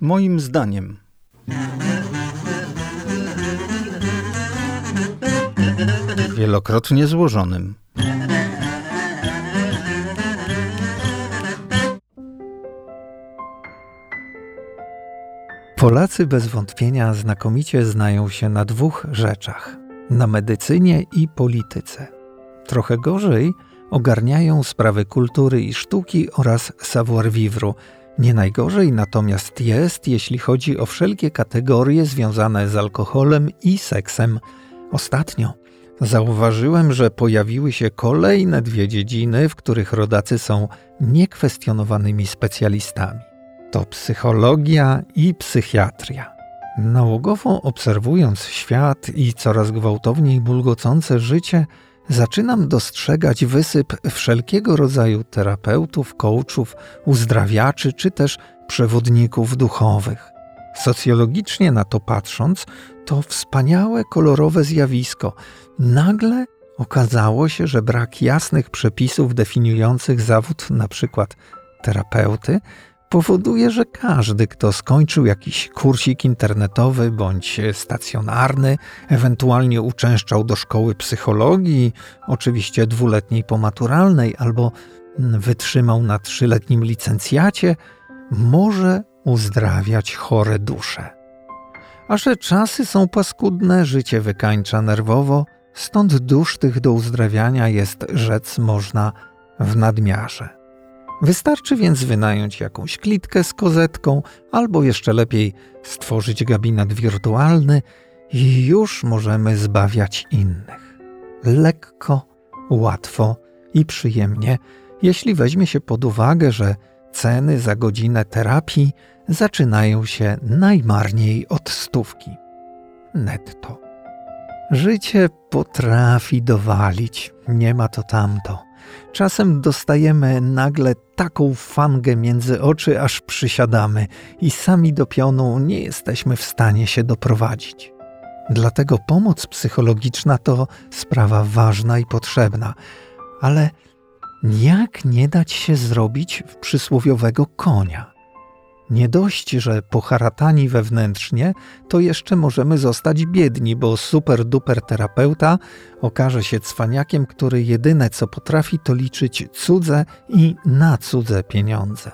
Moim zdaniem. Wielokrotnie złożonym. Polacy bez wątpienia znakomicie znają się na dwóch rzeczach: na medycynie i polityce. Trochę gorzej ogarniają sprawy kultury i sztuki oraz savoir-vivre. Nie najgorzej natomiast jest, jeśli chodzi o wszelkie kategorie związane z alkoholem i seksem. Ostatnio zauważyłem, że pojawiły się kolejne dwie dziedziny, w których rodacy są niekwestionowanymi specjalistami to psychologia i psychiatria. Nałogowo obserwując świat i coraz gwałtowniej bulgocące życie, zaczynam dostrzegać wysyp wszelkiego rodzaju terapeutów, coachów, uzdrawiaczy czy też przewodników duchowych. Socjologicznie na to patrząc, to wspaniałe, kolorowe zjawisko. Nagle okazało się, że brak jasnych przepisów definiujących zawód przykład terapeuty powoduje, że każdy, kto skończył jakiś kursik internetowy bądź stacjonarny, ewentualnie uczęszczał do szkoły psychologii, oczywiście dwuletniej pomaturalnej, albo wytrzymał na trzyletnim licencjacie, może uzdrawiać chore dusze. A że czasy są paskudne, życie wykańcza nerwowo, stąd dusz tych do uzdrawiania jest, rzec można, w nadmiarze. Wystarczy więc wynająć jakąś klitkę z kozetką, albo jeszcze lepiej stworzyć gabinet wirtualny i już możemy zbawiać innych. Lekko, łatwo i przyjemnie, jeśli weźmie się pod uwagę, że ceny za godzinę terapii zaczynają się najmarniej od stówki. Netto. Życie potrafi dowalić, nie ma to tamto. Czasem dostajemy nagle taką fangę między oczy, aż przysiadamy i sami do pionu nie jesteśmy w stanie się doprowadzić. Dlatego pomoc psychologiczna to sprawa ważna i potrzebna, ale jak nie dać się zrobić w przysłowiowego konia? Nie dość, że poharatani wewnętrznie, to jeszcze możemy zostać biedni, bo super duper terapeuta okaże się cwaniakiem, który jedyne co potrafi to liczyć cudze i na cudze pieniądze.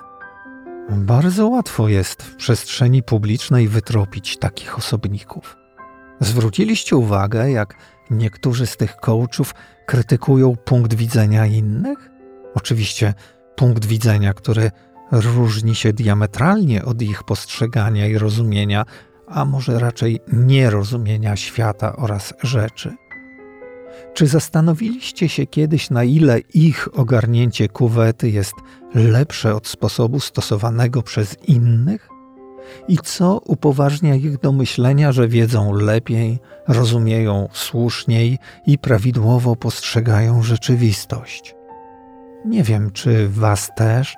Bardzo łatwo jest w przestrzeni publicznej wytropić takich osobników. Zwróciliście uwagę, jak niektórzy z tych coachów krytykują punkt widzenia innych? Oczywiście punkt widzenia, który różni się diametralnie od ich postrzegania i rozumienia, a może raczej nierozumienia świata oraz rzeczy. Czy zastanowiliście się kiedyś, na ile ich ogarnięcie kuwety jest lepsze od sposobu stosowanego przez innych? I co upoważnia ich do myślenia, że wiedzą lepiej, rozumieją słuszniej i prawidłowo postrzegają rzeczywistość? Nie wiem, czy Was też,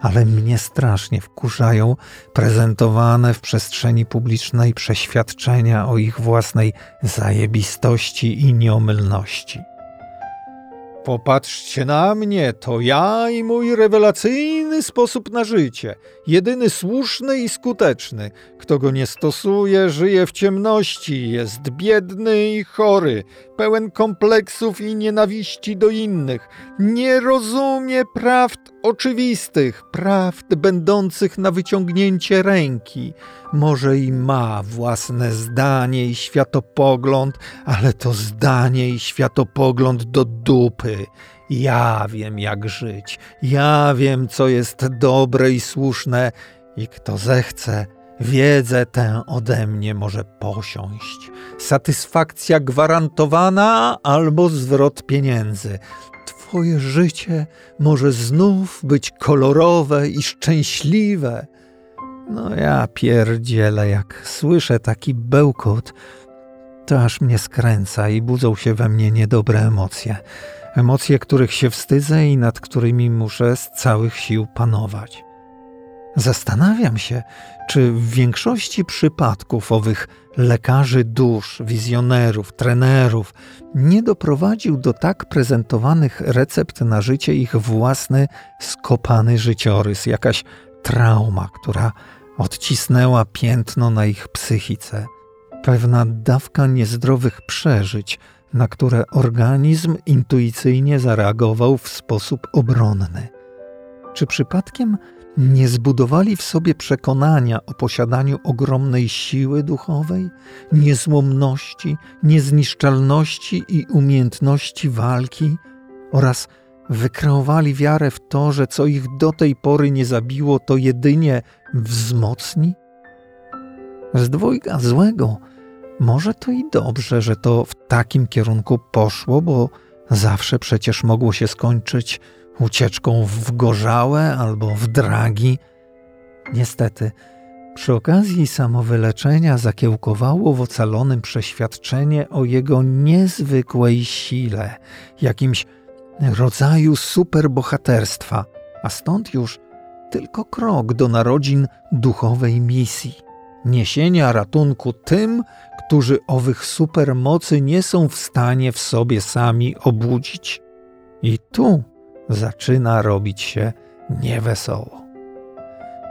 ale mnie strasznie wkurzają prezentowane w przestrzeni publicznej przeświadczenia o ich własnej zajebistości i nieomylności. Popatrzcie na mnie, to ja i mój rewelacyjny sposób na życie, jedyny słuszny i skuteczny. Kto go nie stosuje, żyje w ciemności, jest biedny i chory, pełen kompleksów i nienawiści do innych, nie rozumie prawd oczywistych, prawd będących na wyciągnięcie ręki. Może i ma własne zdanie i światopogląd, ale to zdanie i światopogląd do dupy. Ja wiem, jak żyć, ja wiem, co jest dobre i słuszne, i kto zechce, wiedzę tę ode mnie może posiąść. Satysfakcja gwarantowana albo zwrot pieniędzy. Twoje życie może znów być kolorowe i szczęśliwe. No ja pierdzielę, jak słyszę taki bełkot, to aż mnie skręca i budzą się we mnie niedobre emocje. Emocje, których się wstydzę i nad którymi muszę z całych sił panować. Zastanawiam się, czy w większości przypadków owych lekarzy dusz, wizjonerów, trenerów nie doprowadził do tak prezentowanych recept na życie ich własny skopany życiorys, jakaś trauma, która odcisnęła piętno na ich psychice. Pewna dawka niezdrowych przeżyć, na które organizm intuicyjnie zareagował w sposób obronny. Czy przypadkiem nie zbudowali w sobie przekonania o posiadaniu ogromnej siły duchowej, niezłomności, niezniszczalności i umiejętności walki oraz wykreowali wiarę w to, że co ich do tej pory nie zabiło, to jedynie wzmocni? Z dwojga złego, może to i dobrze, że to w takim kierunku poszło, bo zawsze przecież mogło się skończyć ucieczką w gorzałe albo w dragi. Niestety, przy okazji samowyleczenia zakiełkowało w ocalonym przeświadczenie o jego niezwykłej sile, jakimś rodzaju superbohaterstwa, a stąd już tylko krok do narodzin duchowej misji niesienia ratunku tym, którzy owych supermocy nie są w stanie w sobie sami obudzić. I tu zaczyna robić się niewesoło.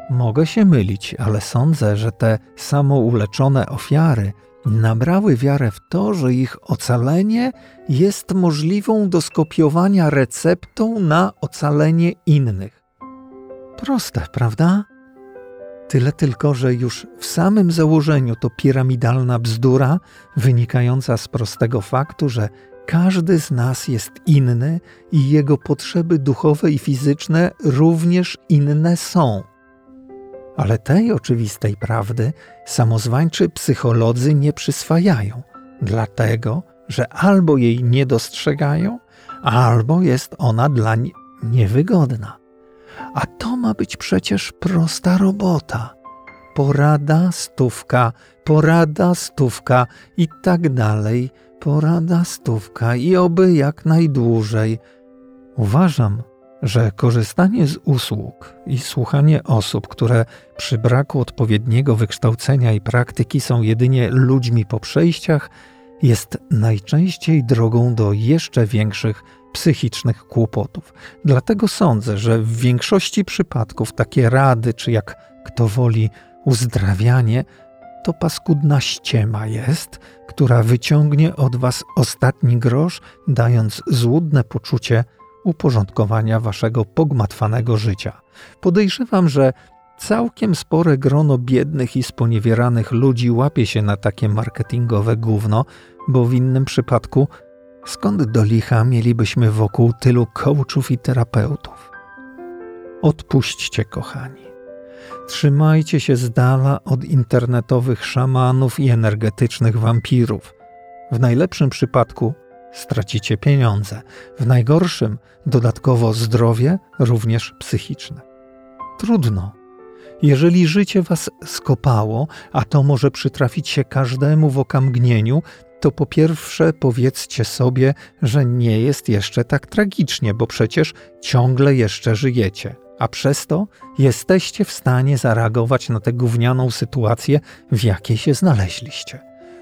Mogę się mylić, ale sądzę, że te samouleczone ofiary nabrały wiarę w to, że ich ocalenie jest możliwą do skopiowania receptą na ocalenie innych. Proste, prawda? Tyle tylko, że już w samym założeniu to piramidalna bzdura wynikająca z prostego faktu, że każdy z nas jest inny i jego potrzeby duchowe i fizyczne również inne są. Ale tej oczywistej prawdy samozwańczy psycholodzy nie przyswajają, dlatego że albo jej nie dostrzegają, albo jest ona dla nich niewygodna. A to ma być przecież prosta robota. Porada, stówka, porada, stówka i tak dalej, porada, stówka i oby jak najdłużej. Uważam, że korzystanie z usług i słuchanie osób, które przy braku odpowiedniego wykształcenia i praktyki są jedynie ludźmi po przejściach, jest najczęściej drogą do jeszcze większych psychicznych kłopotów. Dlatego sądzę, że w większości przypadków takie rady, czy jak kto woli uzdrawianie, to paskudna ściema jest, która wyciągnie od was ostatni grosz, dając złudne poczucie uporządkowania waszego pogmatwanego życia. Podejrzewam, że całkiem spore grono biednych i sponiewieranych ludzi łapie się na takie marketingowe gówno, bo w innym przypadku Skąd do licha mielibyśmy wokół tylu coachów i terapeutów? Odpuśćcie, kochani. Trzymajcie się z dala od internetowych szamanów i energetycznych wampirów. W najlepszym przypadku stracicie pieniądze, w najgorszym dodatkowo zdrowie, również psychiczne. Trudno. Jeżeli życie was skopało, a to może przytrafić się każdemu w okamgnieniu, to po pierwsze powiedzcie sobie, że nie jest jeszcze tak tragicznie, bo przecież ciągle jeszcze żyjecie, a przez to jesteście w stanie zareagować na tę gównianą sytuację, w jakiej się znaleźliście.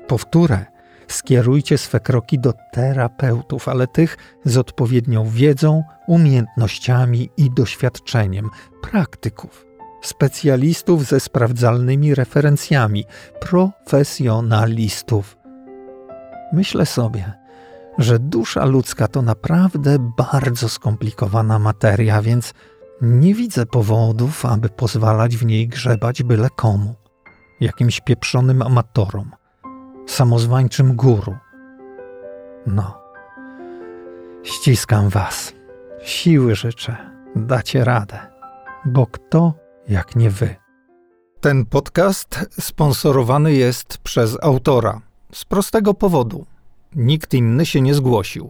Powtórę, skierujcie swe kroki do terapeutów, ale tych z odpowiednią wiedzą, umiejętnościami i doświadczeniem, praktyków specjalistów ze sprawdzalnymi referencjami, profesjonalistów. Myślę sobie, że dusza ludzka to naprawdę bardzo skomplikowana materia, więc nie widzę powodów, aby pozwalać w niej grzebać byle komu, jakimś pieprzonym amatorom, samozwańczym guru. No, ściskam was, siły życzę, dacie radę, bo kto jak nie wy. Ten podcast sponsorowany jest przez autora z prostego powodu. Nikt inny się nie zgłosił.